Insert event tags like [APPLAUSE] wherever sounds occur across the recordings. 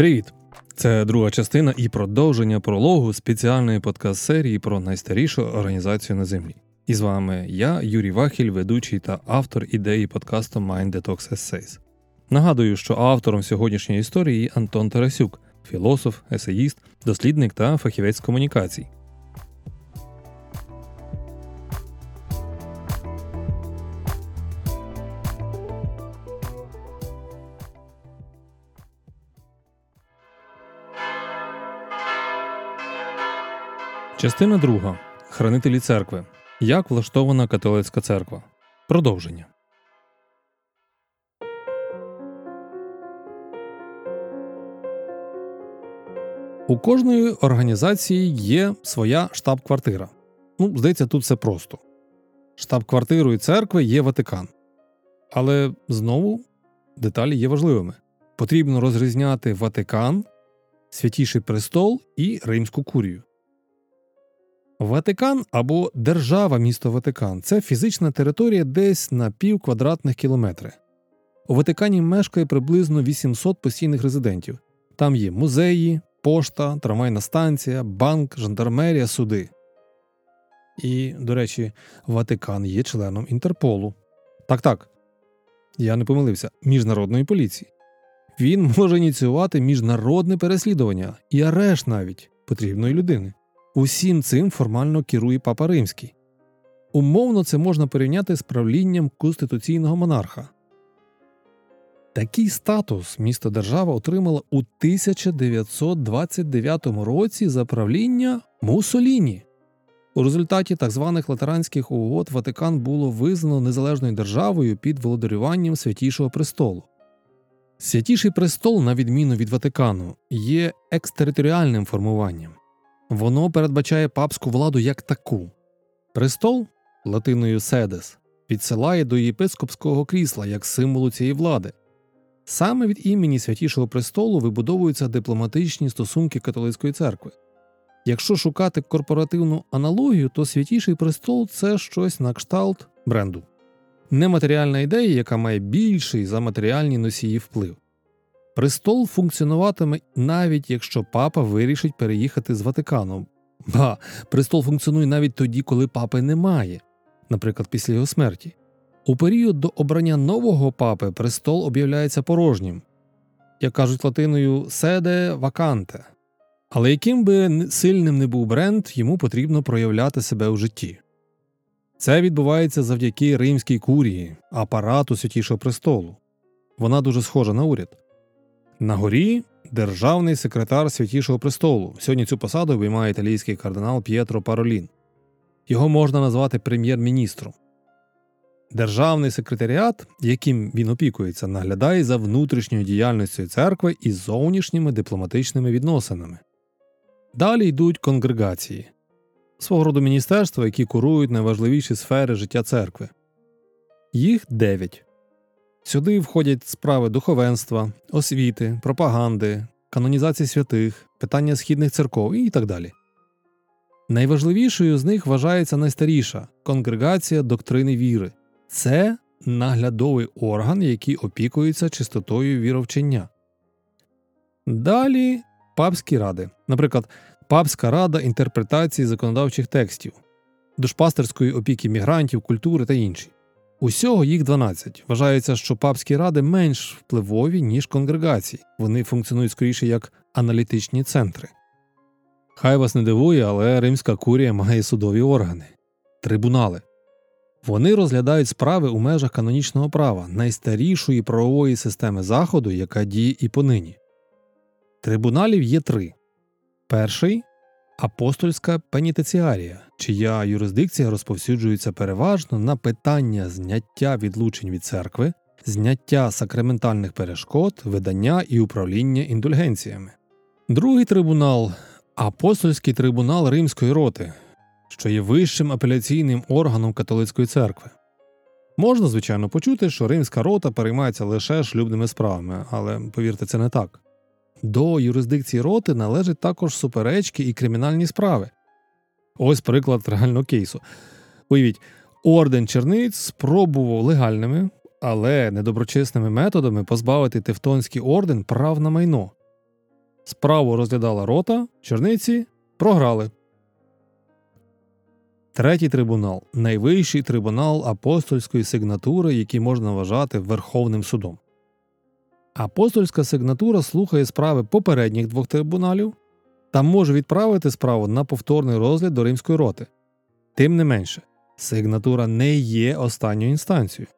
Привіт! Це друга частина і продовження прологу спеціальної подкаст-серії про найстарішу організацію на землі. І з вами я, Юрій Вахіль, ведучий та автор ідеї подкасту Mind Detox Essays. Нагадую, що автором сьогоднішньої історії Антон Тарасюк, філософ, есеїст, дослідник та фахівець комунікацій. Частина друга. Хранителі церкви. Як влаштована католицька церква. Продовження. У кожної організації є своя штаб-квартира. Ну, здається, тут все просто. Штаб-квартирою церкви є Ватикан. Але знову деталі є важливими. Потрібно розрізняти Ватикан, Святіший престол і Римську курію. Ватикан або держава місто Ватикан це фізична територія десь на пів квадратних кілометри. У Ватикані мешкає приблизно 800 постійних резидентів. Там є музеї, пошта, трамвайна станція, банк, жандармерія, суди. І, до речі, Ватикан є членом Інтерполу. Так так. Я не помилився, міжнародної поліції. Він може ініціювати міжнародне переслідування і арешт навіть потрібної людини. Усім цим формально керує Папа Римський. Умовно це можна порівняти з правлінням конституційного монарха. Такий статус місто держава отримала у 1929 році за правління Мусоліні. У результаті так званих латеранських угод Ватикан було визнано незалежною державою під володарюванням Святішого престолу. Святіший престол, на відміну від Ватикану, є екстериторіальним формуванням. Воно передбачає папську владу як таку. Престол латиною седес підсилає до єпископського крісла як символу цієї влади. Саме від імені Святішого престолу вибудовуються дипломатичні стосунки католицької церкви. Якщо шукати корпоративну аналогію, то святіший престол це щось на кшталт бренду, нематеріальна ідея, яка має більший за матеріальні носії вплив. Престол функціонуватиме навіть якщо папа вирішить переїхати з Ватикану. Ба, престол функціонує навіть тоді, коли папи немає, наприклад, після його смерті. У період до обрання нового папи престол об'являється порожнім, як кажуть латиною седе ваканте. Але яким би сильним не був бренд, йому потрібно проявляти себе у житті. Це відбувається завдяки римській курії, апарату святішого престолу. Вона дуже схожа на уряд. На горі державний секретар Святішого престолу. Сьогодні цю посаду обіймає італійський кардинал П'єтро Паролін. Його можна назвати прем'єр-міністром. Державний секретаріат, яким він опікується, наглядає за внутрішньою діяльністю церкви і зовнішніми дипломатичними відносинами. Далі йдуть конгрегації свого роду міністерства, які курують найважливіші сфери життя церкви. Їх дев'ять. Сюди входять справи духовенства, освіти, пропаганди, канонізації святих, питання східних церков і так далі. Найважливішою з них вважається найстаріша конгрегація доктрини віри це наглядовий орган, який опікується чистотою віровчення. Далі папські ради, наприклад, Папська рада інтерпретації законодавчих текстів, душпастерської опіки мігрантів, культури та інші. Усього їх 12. Вважається, що папські ради менш впливові, ніж конгрегації, вони функціонують скоріше як аналітичні центри. Хай вас не дивує, але римська курія має судові органи трибунали. Вони розглядають справи у межах канонічного права, найстарішої правової системи Заходу, яка діє і понині. Трибуналів є три. Перший апостольська пенітенціарія, чия юрисдикція розповсюджується переважно на питання зняття відлучень від церкви, зняття сакраментальних перешкод, видання і управління індульгенціями. Другий трибунал апостольський трибунал Римської роти, що є вищим апеляційним органом католицької церкви. Можна, звичайно, почути, що римська рота переймається лише шлюбними справами, але повірте, це не так. До юрисдикції роти належать також суперечки і кримінальні справи. Ось приклад реального кейсу. Уявіть, орден черниць спробував легальними, але недоброчесними методами позбавити Тевтонський орден прав на майно. Справу розглядала рота, черниці програли. Третій трибунал найвищий трибунал апостольської сигнатури, який можна вважати Верховним судом. Апостольська сигнатура слухає справи попередніх двох трибуналів та може відправити справу на повторний розгляд до римської роти. Тим не менше, сигнатура не є останньою інстанцією.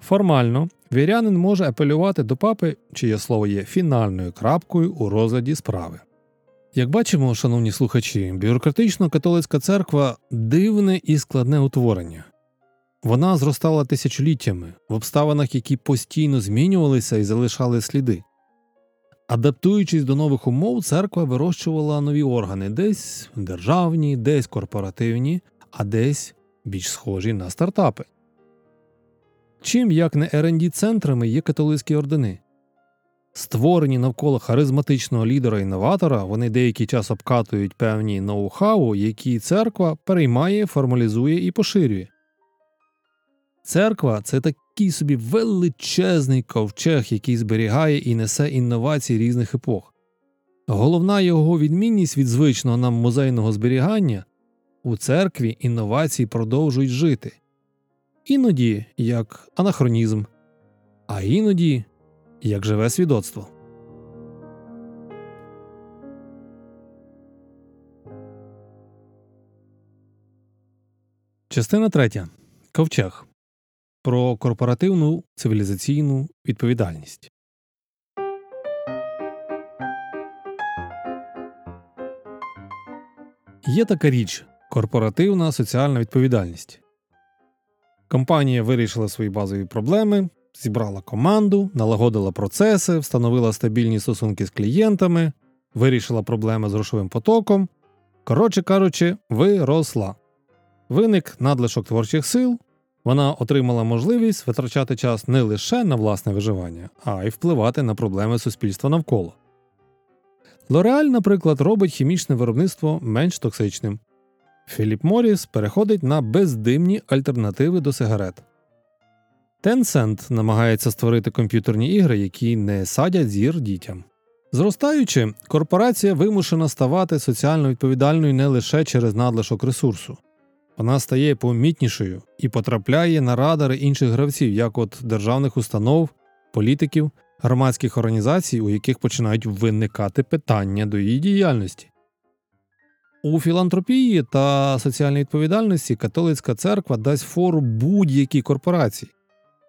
Формально вірянин може апелювати до папи, чиє слово є фінальною крапкою у розгляді справи. Як бачимо, шановні слухачі, бюрократично-католицька церква дивне і складне утворення. Вона зростала тисячоліттями в обставинах, які постійно змінювалися і залишали сліди. Адаптуючись до нових умов, церква вирощувала нові органи десь державні, десь корпоративні, а десь більш схожі на стартапи. Чим як не rd центрами є католицькі ордени. Створені навколо харизматичного лідера інноватора, вони деякий час обкатують певні ноу-хау, які церква переймає, формалізує і поширює. Церква це такий собі величезний ковчег, який зберігає і несе інновації різних епох. Головна його відмінність від звичного нам музейного зберігання у церкві інновації продовжують жити, іноді як анахронізм, а іноді як живе свідоцтво. Частина третя. Ковчег про корпоративну цивілізаційну відповідальність. Є така річ корпоративна соціальна відповідальність. Компанія вирішила свої базові проблеми, зібрала команду, налагодила процеси, встановила стабільні стосунки з клієнтами, вирішила проблеми з грошовим потоком. Коротше кажучи, виросла. Виник надлишок творчих сил, вона отримала можливість витрачати час не лише на власне виживання, а й впливати на проблеми суспільства навколо. Лореаль, наприклад, робить хімічне виробництво менш токсичним. Філіп Моріс переходить на бездимні альтернативи до сигарет. Tencent намагається створити комп'ютерні ігри, які не садять зір дітям. Зростаючи, корпорація вимушена ставати соціально відповідальною не лише через надлишок ресурсу, вона стає помітнішою і потрапляє на радари інших гравців, як от державних установ, політиків, громадських організацій, у яких починають виникати питання до її діяльності. У філантропії та соціальній відповідальності католицька церква дасть фору будь-якій корпорації.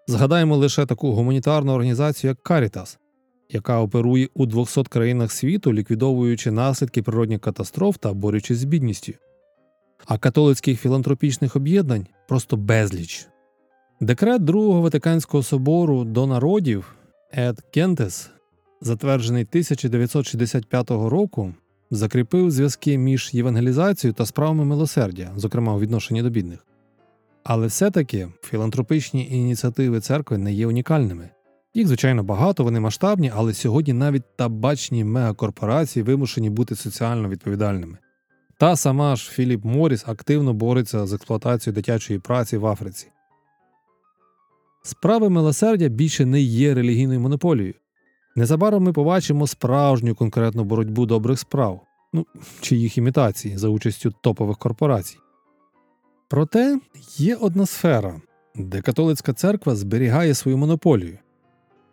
Згадаємо лише таку гуманітарну організацію, як Caritas, яка оперує у 200 країнах світу, ліквідовуючи наслідки природних катастроф та борючись з бідністю. А католицьких філантропічних об'єднань просто безліч. Декрет Другого Ватиканського собору до народів Ед Кентес, затверджений 1965 року, закріпив зв'язки між євангелізацією та справами милосердя, зокрема у відношенні до бідних. Але все-таки філантропічні ініціативи церкви не є унікальними. Їх, звичайно, багато, вони масштабні, але сьогодні навіть табачні мегакорпорації вимушені бути соціально відповідальними. Та сама ж Філіп Моріс активно бореться з експлуатацією дитячої праці в Африці. Справи милосердя більше не є релігійною монополією. Незабаром ми побачимо справжню конкретну боротьбу добрих справ, ну чи їх імітації за участю топових корпорацій. Проте є одна сфера, де католицька церква зберігає свою монополію.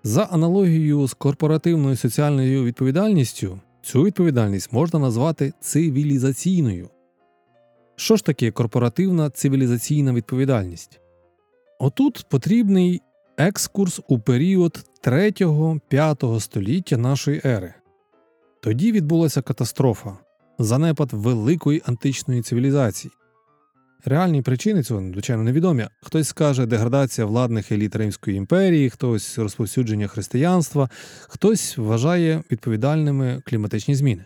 За аналогією з корпоративною соціальною відповідальністю, цю відповідальність можна назвати цивілізаційною. Що ж таке корпоративна цивілізаційна відповідальність? Отут потрібний екскурс у період 3-5 століття нашої ери. Тоді відбулася катастрофа, занепад великої античної цивілізації. Реальні причини цього, звичайно, невідомі. Хтось скаже деградація владних еліт Римської імперії, хтось розповсюдження християнства, хтось вважає відповідальними кліматичні зміни.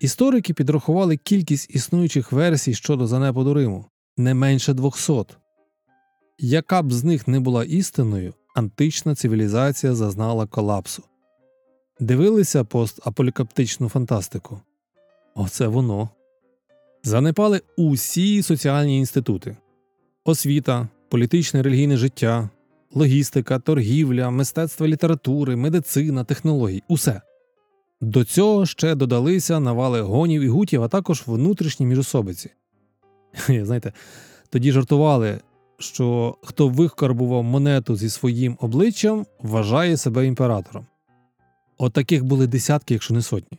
Історики підрахували кількість існуючих версій щодо занепаду Риму не менше 200. Яка б з них не була істиною, антична цивілізація зазнала колапсу. Дивилися постапокаліптичну фантастику. Оце воно. Занепали усі соціальні інститути освіта, політичне релігійне життя, логістика, торгівля, мистецтво літератури, медицина, технології усе. До цього ще додалися навали гонів і гутів, а також внутрішні міжособиці. [LAUGHS] Знаєте, тоді жартували, що хто викарбував монету зі своїм обличчям, вважає себе імператором. От таких були десятки, якщо не сотні.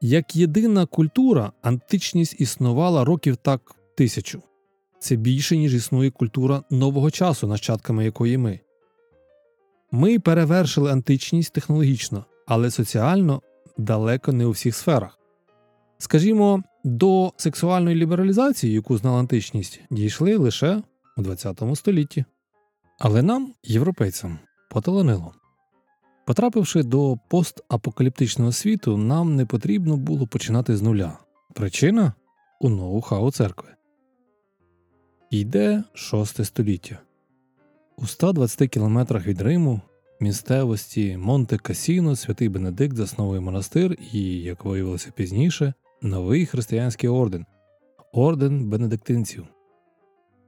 Як єдина культура, античність існувала років так тисячу. Це більше, ніж існує культура нового часу, нащадками якої ми. Ми перевершили античність технологічно, але соціально далеко не у всіх сферах. Скажімо, до сексуальної лібералізації, яку знала античність, дійшли лише у ХХ столітті. Але нам, європейцям, поталанило. Потрапивши до постапокаліптичного світу, нам не потрібно було починати з нуля. Причина у ноу-хау церкви. Йде шосте століття. У 120 кілометрах від Риму, місцевості Монте Касіно, святий Бенедикт засновує монастир і, як виявилося пізніше, новий християнський орден орден бенедиктинців.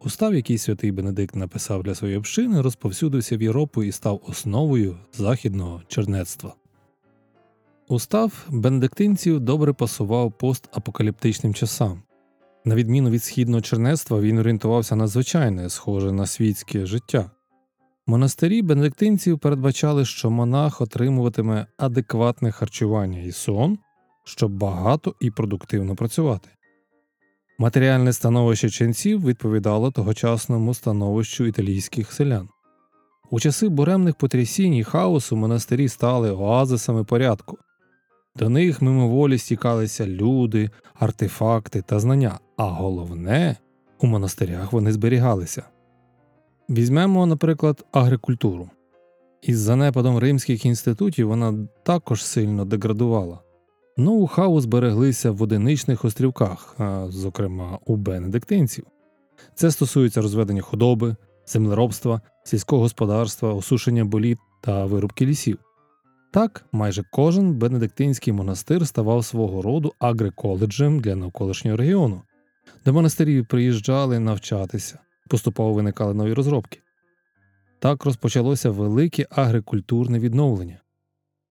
Устав, який святий Бенедикт написав для своєї общини, розповсюдився в Європу і став основою західного чернецтва. Устав бенедиктинців добре пасував постапокаліптичним часам. На відміну від східного чернецтва, він орієнтувався на звичайне, схоже на світське життя. Монастирі бенедиктинців передбачали, що монах отримуватиме адекватне харчування і сон, щоб багато і продуктивно працювати. Матеріальне становище ченців відповідало тогочасному становищу італійських селян. У часи буремних потрясінь і хаосу монастирі стали оазисами порядку. До них мимоволі стікалися люди, артефакти та знання, а головне, у монастирях вони зберігалися. Візьмемо, наприклад, агрикультуру. Із занепадом римських інститутів вона також сильно деградувала. Ноу-хау збереглися в одиничних острівках, зокрема у бенедиктинців. Це стосується розведення худоби, землеробства, сільського господарства, осушення боліт та вирубки лісів. Так, майже кожен бенедиктинський монастир ставав свого роду агриколеджем для навколишнього регіону, до монастирів приїжджали навчатися, поступово виникали нові розробки. Так розпочалося велике агрикультурне відновлення.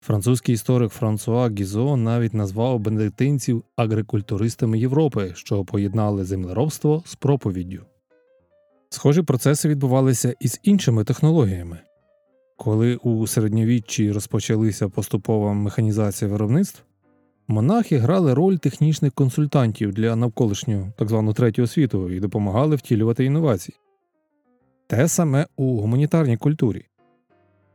Французький історик Франсуа Гізо навіть назвав бенедиктинців агрикультуристами Європи, що поєднали землеробство з проповіддю. Схожі процеси відбувалися і з іншими технологіями. Коли у середньовіччі розпочалися поступова механізація виробництв, монахи грали роль технічних консультантів для навколишнього так званого третього світу і допомагали втілювати інновації. Те саме у гуманітарній культурі.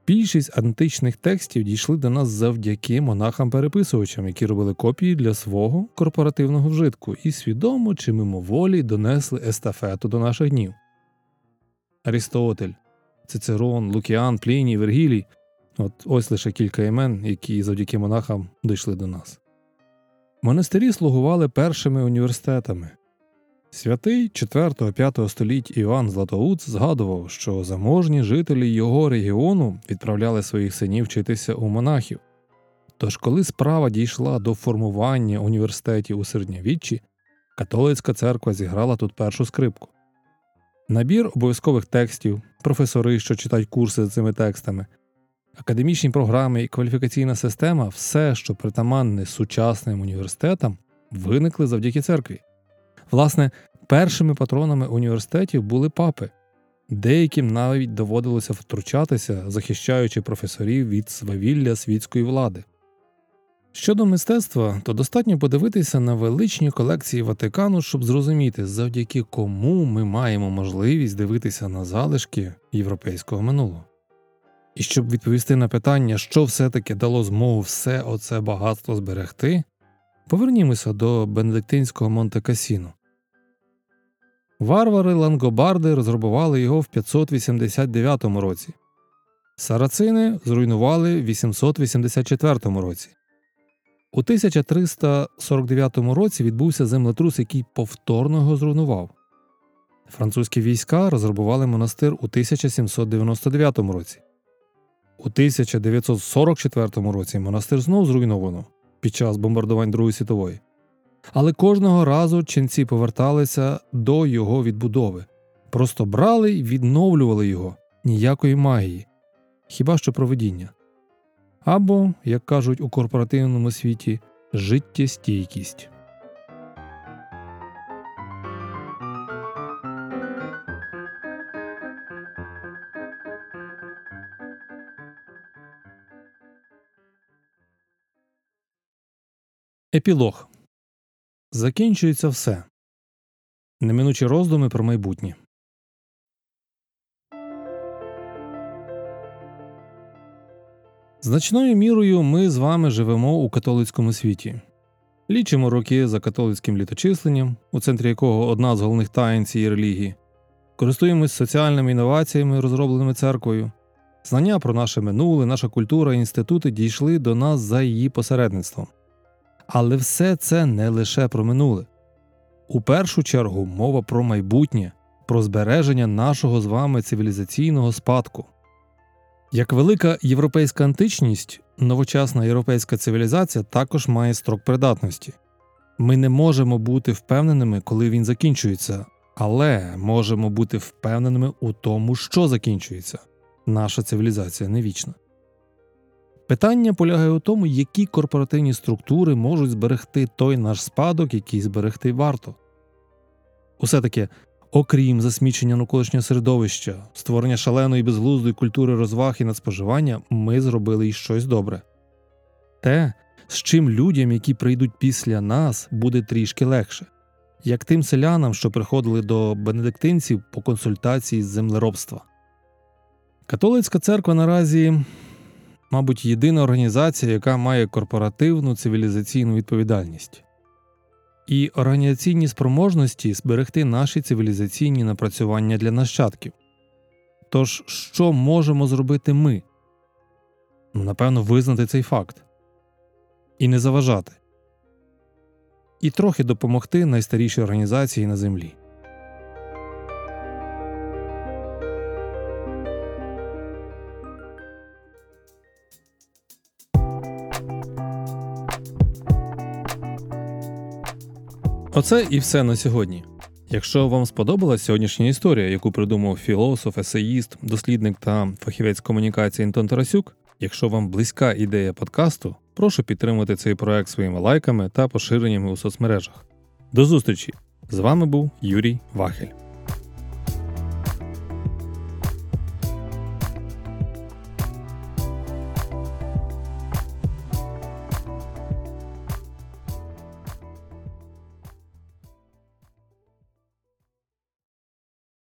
Більшість античних текстів дійшли до нас завдяки монахам-переписувачам, які робили копії для свого корпоративного вжитку і свідомо чи мимоволі донесли естафету до наших днів. Арістотель, Цицерон, Лукіан, Пліній, Вергілій от ось лише кілька імен, які завдяки монахам дійшли до нас. Монастирі слугували першими університетами. Святий 4-5 століть Іван Златоуц згадував, що заможні жителі його регіону відправляли своїх синів вчитися у монахів. Тож, коли справа дійшла до формування університетів у середньовіччі, католицька церква зіграла тут першу скрипку. Набір обов'язкових текстів, професори, що читають курси з цими текстами, академічні програми і кваліфікаційна система все, що притаманне сучасним університетам, виникли завдяки церкві. Власне, першими патронами університетів були папи, деяким навіть доводилося втручатися, захищаючи професорів від свавілля світської влади. Щодо мистецтва, то достатньо подивитися на величні колекції Ватикану, щоб зрозуміти, завдяки кому ми маємо можливість дивитися на залишки європейського минулого. І щоб відповісти на питання, що все-таки дало змогу все оце багатство зберегти, повернімося до бенедиктинського Монте Касіно. Варвари лангобарди розграбували його в 589 році. Сарацини зруйнували в 884 році. У 1349 році відбувся землетрус, який повторно його зруйнував. Французькі війська розграбували монастир у 1799 році. У 1944 році монастир знов зруйновано під час бомбардувань Другої світової. Але кожного разу ченці поверталися до його відбудови, просто брали й відновлювали його ніякої магії, хіба що проведіння. або, як кажуть у корпоративному світі, життєстійкість. Епілог Закінчується все. Неминучі роздуми про майбутнє. Значною мірою ми з вами живемо у католицькому світі. Лічимо роки за католицьким літочисленням, у центрі якого одна з головних таїн цієї релігії, користуємось соціальними інноваціями, розробленими церквою. Знання про наше минуле, наша культура інститути дійшли до нас за її посередництвом. Але все це не лише про минуле. У першу чергу мова про майбутнє, про збереження нашого з вами цивілізаційного спадку. Як велика європейська античність, новочасна європейська цивілізація також має строк придатності. Ми не можемо бути впевненими, коли він закінчується, але можемо бути впевненими у тому, що закінчується. Наша цивілізація не вічна. Питання полягає у тому, які корпоративні структури можуть зберегти той наш спадок, який зберегти варто. Усе таки, окрім засмічення навколишнього середовища, створення шаленої безглуздої культури розваг і надспоживання, ми зробили й щось добре. Те, з чим людям, які прийдуть після нас, буде трішки легше, як тим селянам, що приходили до бенедиктинців по консультації з землеробства. Католицька церква наразі мабуть, єдина організація, яка має корпоративну цивілізаційну відповідальність. І організаційні спроможності зберегти наші цивілізаційні напрацювання для нащадків. Тож, що можемо зробити ми? Ну, напевно, визнати цей факт і не заважати, і трохи допомогти найстарішій організації на землі. Оце і все на сьогодні. Якщо вам сподобалася сьогоднішня історія, яку придумав філософ, есеїст, дослідник та фахівець комунікації Антон Тарасюк, якщо вам близька ідея подкасту, прошу підтримати цей проект своїми лайками та поширеннями у соцмережах. До зустрічі! З вами був Юрій Вахель.